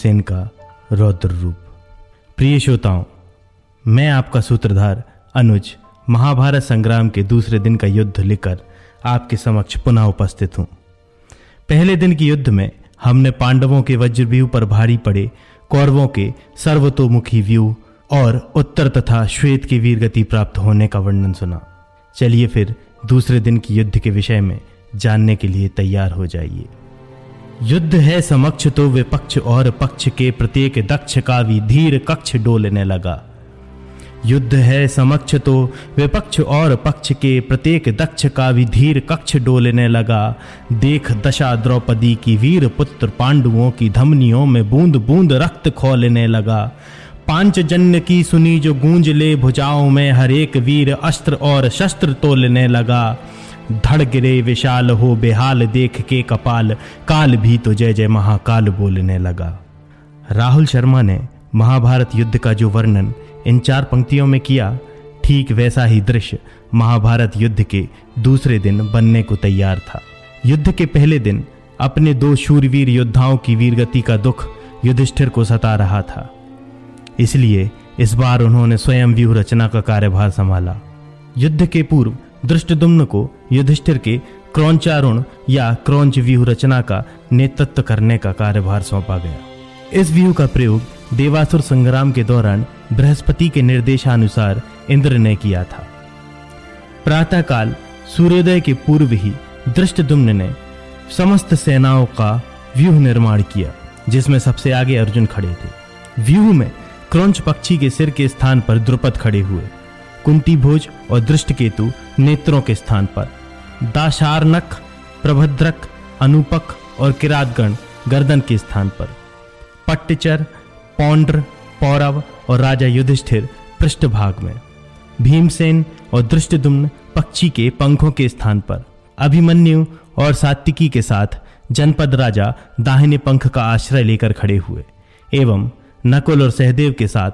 भीमसेन का रौद्र रूप प्रिय श्रोताओं, मैं आपका सूत्रधार अनुज महाभारत संग्राम के दूसरे दिन का युद्ध लेकर आपके समक्ष पुनः उपस्थित हूँ। पहले दिन के युद्ध में हमने पांडवों के वज्रव्यूह पर भारी पड़े, कौरवों के सर्वतोमुखी व्यू और उत्तर तथा श्वेत की वीरगति प्राप्त होने का वर्णन सुना। चलिए फिर दूसरे दिन की युद्ध के विषय में जानने के लिए तैयार हो जाइए। युद्ध है समक्ष तो विपक्ष और पक्ष के प्रत्येक दक्ष का भी धीर कक्ष डोलने लगा। युद्ध है समक्ष तो विपक्ष और पक्ष के प्रत्येक दक्ष का भी धीर कक्ष डोलने लगा। देख दशा द्रौपदी की वीर पुत्र पांडवों की धमनियों में बूंद बूंद रक्त खोलने लगा। पाँच जन्य की सुनी जो गूंज ले भुजाओं में हर एक वीर अस्त्र और शस्त्र तोलने लगा। धड़ गिरे विशाल हो बेहाल देख के कपाल। काल भी तो जय जय महाकाल बोलने लगा। राहुल शर्मा ने महाभारत युद्ध का जो वर्णन इन चार पंक्तियों में किया, ठीक वैसा ही दृश्य महाभारत युद्ध के दूसरे दिन बनने को तैयार था। युद्ध के पहले दिन अपने दो शूरवीर योद्धाओं की वीरगति का दुख युधिष्ठिर को सता रहा था। इसलिए इस बार उन्होंने स्वयं व्यूह रचना का कार्यभार संभाला। युद्ध के पूर्व दृष्टदुम्न को युधिष्ठिर के क्रौचारुण या क्रौंच व्यूह रचना का नेतृत्व करने का कार्यभार सौंपा गया। इस व्यूह का प्रयोग देवासुर संग्राम के दौरान बृहस्पति के निर्देशानुसार इंद्र ने किया था। प्रातःकाल सूर्योदय के पूर्व ही दृष्टदुम्न ने समस्त सेनाओं का व्यूह निर्माण किया, जिसमें सबसे आगे अर्जुन खड़े थे। व्यूह में क्रौंच पक्षी के सिर के स्थान पर द्रुपद खड़े हुए। कुंती भोज और दृष्ट केतु नेत्रों के स्थान पर। दाशारनक प्रभद्रक, अनुपक और किरातगण गर्दन के स्थान पर। पट्टचर, पौंड्र, पौरव और राजा युधिष्ठिर पृष्ठभाग में। भीमसेन और दृष्टदुम्न पक्षी के पंखों के स्थान पर। अभिमन्यु और सात्विकी के साथ जनपद राजा दाहिने पंख का आश्रय लेकर खड़े हुए। एवं नकुल और सहदेव के साथ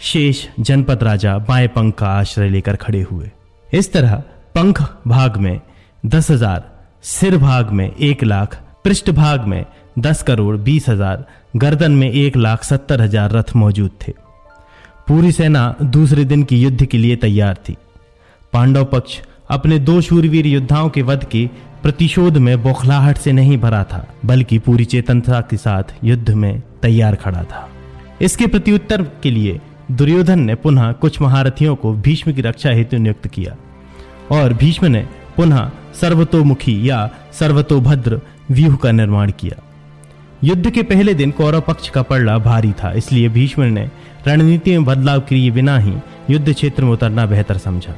शेष जनपद राजा बाएँ पंख का आश्रय लेकर खड़े हुए। इस तरह पंख भाग में दस हज़ार, सिर भाग में एक लाख, पृष्ठ भाग में दस करोड़ बीस हज़ार, गर्दन में एक लाख सत्तर हज़ार रथ मौजूद थे। पूरी सेना दूसरे दिन की युद्ध के लिए तैयार थी। पांडव पक्ष अपने दो शूरवीर योद्धाओं के वध के प्रतिशोध में बौखलाहट से नहीं भरा था, बल्कि पूरी चेतनता के साथ युद्ध में तैयार खड़ा था। इसके प्रत्युत्तर के लिए दुर्योधन ने पुनः कुछ महारथियों को भीष्म की रक्षा हेतु नियुक्त किया। और भीष्म ने पुनः सर्वतोमुखी या सर्वतोभद्र व्यूह का निर्माण किया। युद्ध के पहले दिन कौरव पक्ष का पड़ला भारी था, इसलिए भीष्म ने रणनीति में बदलाव किए बिना ही युद्ध क्षेत्र में उतरना बेहतर समझा।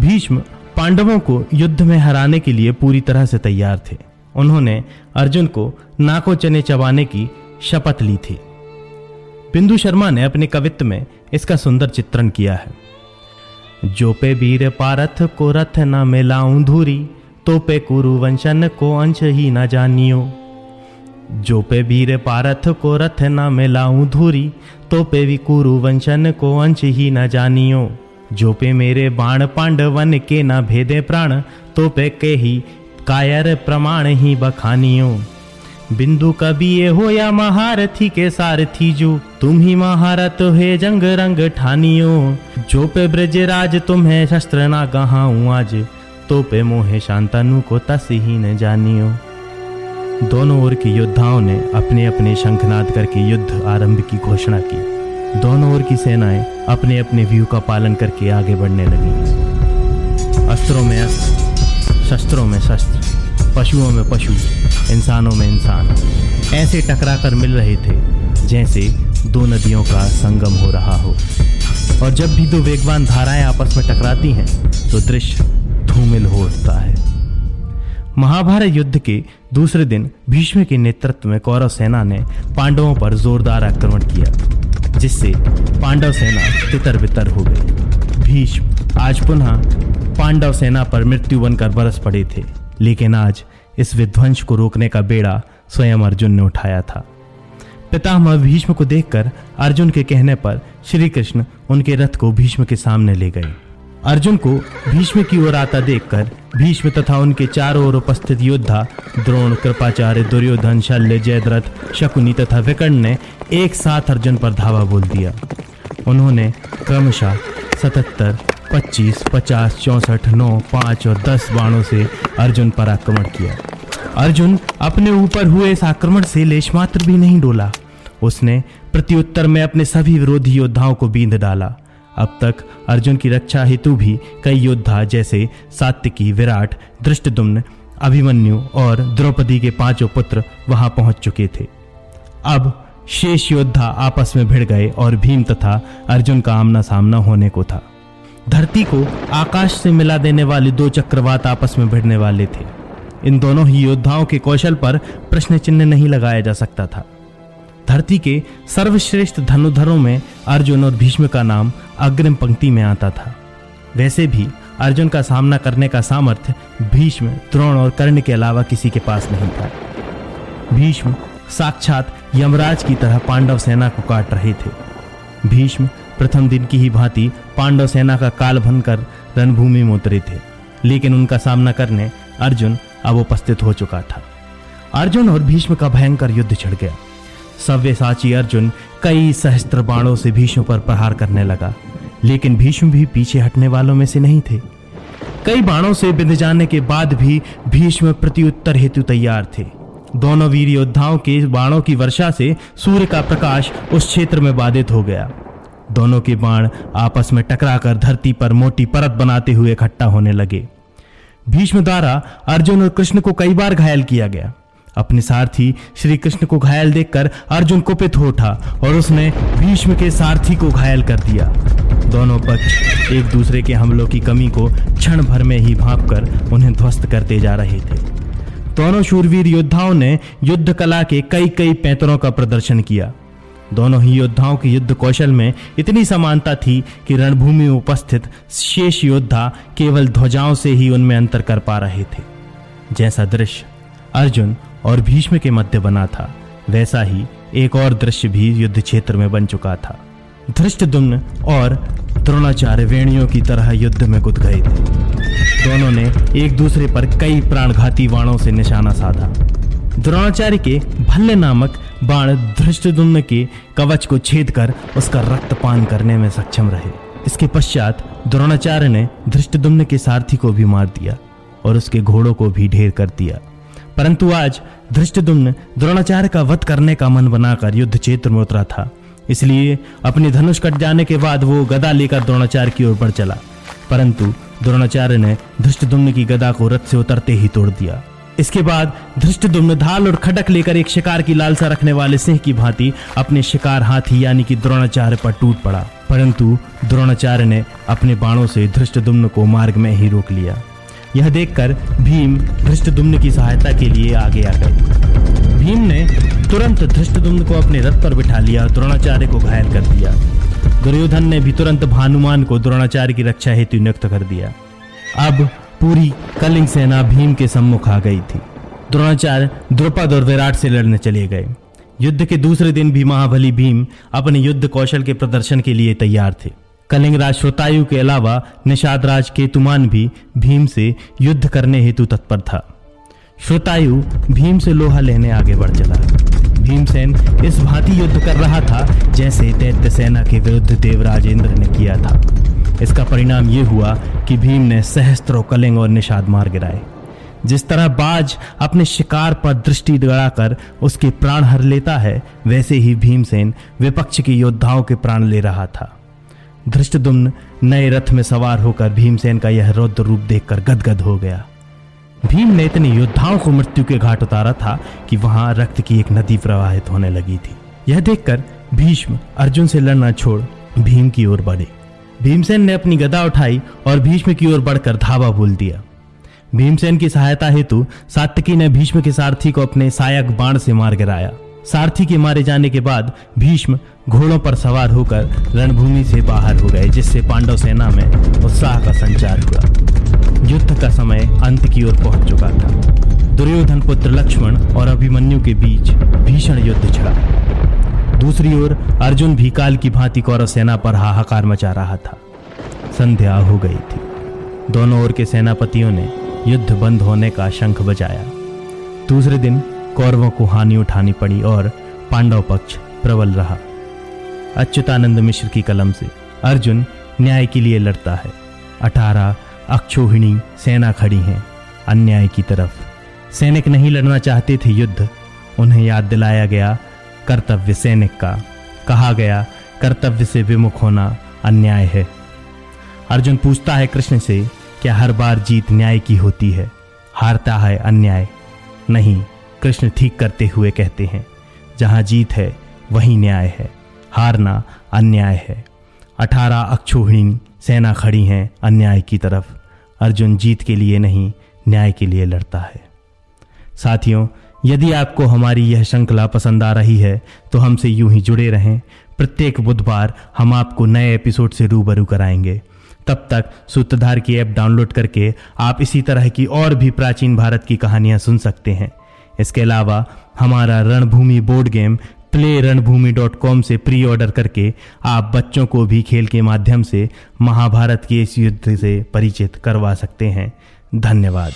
भीष्म पांडवों को युद्ध में हराने के लिए पूरी तरह से तैयार थे। उन्होंने अर्जुन को नाको चने चबाने की शपथ ली थी। बिंदु शर्मा ने अपने कवित्व में इसका सुंदर चित्रण किया है। जो पे वीर पारथ को रथ न मिलाऊं धूरी तो पे कुरु वंशन को अंश ही न जानियो। जो पे वीर पारथ को रथ न मिलाऊं धूरी तो पे भी कुरु वंशन को अंश ही न जानियो। जो पे मेरे बाण पांडवन के न भेदे प्राण तो पे के ही कायर प्रमाण ही बखानियो। बिंदु कभी ये हो या महारथी के सारथी जो, तुम ही महारथ है जंग रंग ठानियो। जो पे ब्रजराज तुम्हें शस्त्र ना गहाऊं आज तो पे मोहे शांतनु को तस ही न जानियो। दोनों ओर के योद्धाओं ने अपने अपने शंखनाद करके युद्ध आरंभ की घोषणा की। दोनों ओर की सेनाएँ अपने अपने व्यू का पालन करके आगे बढ़ने लगी। अस्त्रों में अस्त्र शस्त्रों में शस्त्र, पशुओं में पशु। इंसानों में इंसान। ऐसे टकरा कर मिल रहे थे, जैसे दो नदियों का संगम हो रहा हो। और जब भी दो वेगवान धाराएँ आपस में टकराती हैं तो दृश्य धूमिल हो उठता है। महाभारत युद्ध के दूसरे दिन भीष्म के नेतृत्व में कौरव सेना ने पांडवों पर जोरदार आक्रमण किया, जिससे पांडव सेना तितर बितर हो गई। भीष्म आज पुनः पांडव सेना पर मृत्यु बनकर बरस पड़े थे, लेकिन आज इस विध्वंस को रोकने का बेड़ा स्वयं अर्जुन ने उठाया था। पितामह भीष्म को देखकर अर्जुन के कहने पर श्री कृष्ण उनके रथ को भीष्म के सामने ले गए। अर्जुन को भीष्म की ओर आता देखकर भीष्म तथा उनके चारों ओर उपस्थित योद्धा द्रोण, कृपाचार्य, दुर्योधन, शल्य, जयद्रथ, शकुनी तथा विकर्ण ने एक साथ अर्जुन पर धावा बोल दिया। उन्होंने क्रमशः सतहत्तर पच्चीस, पचास, चौसठ, नौ, पाँच और दस बाणों से अर्जुन पर आक्रमण किया। अर्जुन अपने ऊपर हुए इस आक्रमण से लेश मात्र भी नहीं डोला। उसने प्रत्युत्तर में अपने सभी विरोधी योद्धाओं को बींद डाला। अब तक अर्जुन की रक्षा हेतु भी कई योद्धा जैसे सात्विकी, विराट दृष्टदुम्न अभिमन्यु और द्रौपदी के पाँचों पुत्र वहाँ पहुँच चुके थे। अब शेष योद्धा आपस में भिड़ गए और भीम तथा अर्जुन का आमना सामना होने को था। धरती को आकाश से मिला देने वाले दो चक्रवात आपस में भिड़ने वाले थे। इन दोनों ही योद्धाओं के कौशल पर प्रश्न चिन्ह नहीं लगाया जा सकता था। धरती के सर्वश्रेष्ठ धनुधरों में अर्जुन और भीष्म का नाम अग्रिम पंक्ति में आता था। वैसे भी अर्जुन का सामना करने का सामर्थ्य भीष्म, द्रोण और कर्ण के अलावा किसी के पास नहीं था। भीष्म साक्षात यमराज की तरह पांडव सेना को काट रहे थे। भीष्म प्रथम दिन की ही भांति पांडव सेना का काल भनकर रणभूमि में उतरे थे, लेकिन उनका सामना करने अर्जुन अब उपस्थित हो चुका था। अर्जुन और भीष्म का भयंकर युद्ध छिड़ गया। सव्यसाची अर्जुन कई सहस्त्र बाणों से भीष्म पर प्रहार करने लगा, लेकिन भीष्म भी पीछे हटने वालों में से नहीं थे। कई बाणों से बिंद जाने के बाद भी भीष्म प्रत्युत्तर हेतु तैयार थे। दोनों वीर योद्धाओं के बाणों की वर्षा से सूर्य का प्रकाश उस क्षेत्र में बाधित हो गया। दोनों के बाण आपस में टकराकर धरती पर मोटी परत बनाते हुए इकट्ठा होने लगे। भीष्म द्वारा अर्जुन और कृष्ण को कई बार घायल किया गया। अपने सारथी श्री कृष्ण को घायल देखकर अर्जुन कुपित हो उठा और उसने भीष्म के सारथी को घायल कर दिया। दोनों पक्ष एक दूसरे के हमलों की कमी को क्षण भर में ही भाप कर उन्हें ध्वस्त करते जा रहे थे। दोनों शूरवीर योद्धाओं ने युद्ध कला के कई कई पैतरों का प्रदर्शन किया। दोनों ही योद्धाओं के युद्ध कौशल में इतनी समानता थी कि रणभूमि में उपस्थित शेष योद्धा केवल ध्वजाओं से ही उनमें अंतर कर पा रहे थे। जैसा दृश्य अर्जुन और भीष्म के मध्य बना था, वैसा ही एक और दृश्य भी युद्ध क्षेत्र में बन चुका था। धृष्टदुम्न और द्रोणाचार्य वेणियों की तरह युद्ध में गुद गए थे। दोनों ने एक दूसरे पर कई प्राणघाती बाणों से निशाना साधा। द्रोणाचार्य के भल्ले नामक बाण धृष्टदुम्न के कवच को छेद कर उसका रक्तपान करने में सक्षम रहे। इसके पश्चात द्रोणाचार्य ने धृष्टदुम्न के सारथी को भी मार दिया और उसके घोड़ों को भी ढेर कर दिया। परंतु आज धृष्टदुम्न द्रोणाचार्य का वध करने का मन बनाकर युद्ध क्षेत्र में उतरा था। इसलिए अपने धनुष कट जाने के बाद वो गदा लेकर द्रोणाचार्य की ओर बढ़ चला। परंतु द्रोणाचार्य ने धृष्टदुम्न की गदा को रथ से उतरते ही तोड़ दिया। इसके बाद धृष्टदुम्न ढाल और खडक लेकर एक शिकार की लालसा रखने वाले सिंह की भांति अपने शिकार हाथी यानी कि द्रोणाचार्य पर टूट पड़ा। परंतु द्रोणाचार्य ने अपने बाणों से धृष्टदुम्न को मार्ग में ही रोक लिया। यह देखकर भीम धृष्टदुम्न की सहायता के लिए आगे आ गए। भीम ने तुरंत धृष्टदुम्न को अपने रथ पर बिठा लिया और द्रोणाचार्य को घायल कर दिया। दुर्योधन ने भी तुरंत भानुमान को द्रोणाचार्य की रक्षा हेतु नियुक्त कर दिया। अब पूरी कलिंग सेना भीम के सम्मुख आ गई थी। द्रोणाचार्य द्रुपद और विराट से लड़ने चले गए। युद्ध के दूसरे दिन भी महाबली भीम अपने युद्ध कौशल के प्रदर्शन के लिए तैयार थे। कलिंगराज श्रोतायु के अलावा निषाद राज केतुमान भी भीम से युद्ध करने हेतु तत्पर था। श्रोतायु भीम से लोहा लेने आगे बढ़ चला। भीमसेन इस भांति युद्ध कर रहा था जैसे दैत्य सेना के विरुद्ध देवराज इंद्र ने किया था। इसका परिणाम यह हुआ कि भीम ने सहस्त्रों कलिंग और निषाद मार गिराए। जिस तरह बाज अपने शिकार पर दृष्टि गड़ाकर उसके प्राण हर लेता है, वैसे ही भीमसेन विपक्ष के योद्धाओं के प्राण ले रहा था। धृष्टदुम्न नए रथ में सवार होकर भीमसेन का यह रौद्र रूप देखकर गदगद हो गया। भीम ने इतने योद्धाओं को मृत्यु के घाट उतारा था कि वहाँ रक्त की एक नदी प्रवाहित होने लगी थी। यह देखकर भीष्म अर्जुन से लड़ना छोड़ भीम की ओर बढ़े। भीमसेन ने अपनी गदा उठाई और भीष्म की ओर बढ़कर धावा बोल दिया। भीमसेन की सहायता हेतु सात्विकी ने भीष्म के सारथी को अपने सायक बाण से मार गिराया। सारथी के मारे जाने के बाद भीष्म घोड़ों पर सवार होकर रणभूमि से बाहर हो गए, जिससे पांडव सेना में उत्साह का संचार हुआ। युद्ध का समय अंत की ओर पहुँच चुका था। दुर्योधन पुत्र लक्ष्मण और अभिमन्यु के बीच भीषण युद्ध छिड़ा दूसरी ओर अर्जुन भी काल की भांति कौरव सेना पर हाहाकार मचा रहा था। संध्या हो गई थी। दोनों ओर के सेनापतियों ने युद्ध बंद होने का शंख बजाया। दूसरे दिन कौरवों को हानि उठानी पड़ी और पांडव पक्ष प्रबल रहा। अच्युतानंद मिश्र की कलम से अर्जुन न्याय के लिए लड़ता है। अठारह अक्षोहिणी सेना खड़ी हैं। अन्याय की तरफ़। सैनिक नहीं लड़ना चाहते थे युद्ध। उन्हें याद दिलाया गया कर्तव्य सैनिक का। कहा गया, कर्तव्य से विमुख होना अन्याय है। अर्जुन पूछता है कृष्ण से, क्या हर बार जीत न्याय की होती है? हारता है अन्याय? नहीं, कृष्ण ठीक करते हुए कहते हैं, जहाँ जीत है, वही न्याय है। हारना अन्याय है। अठारह अक्षोहिणी सेना खड़ी हैं अन्याय की तरफ़। अर्जुन जीत के लिए नहीं, न्याय के लिए लड़ता है। साथियों यदि आपको हमारी यह श्रृंखला पसंद आ रही है तो हमसे यूँ ही जुड़े रहें। प्रत्येक बुधवार हम आपको नए एपिसोड से रूबरू कराएँगे। तब तक सूत्रधार की ऐप डाउनलोड करके आप इसी तरह की और भी प्राचीन भारत की कहानियाँ सुन सकते हैं। इसके अलावा, हमारा Ranbhoomi board game play Ranbhoomi dot com से प्री ऑर्डर करके आप बच्चों को भी खेल के माध्यम से महाभारत के इस युद्ध से परिचित करवा सकते हैं। धन्यवाद।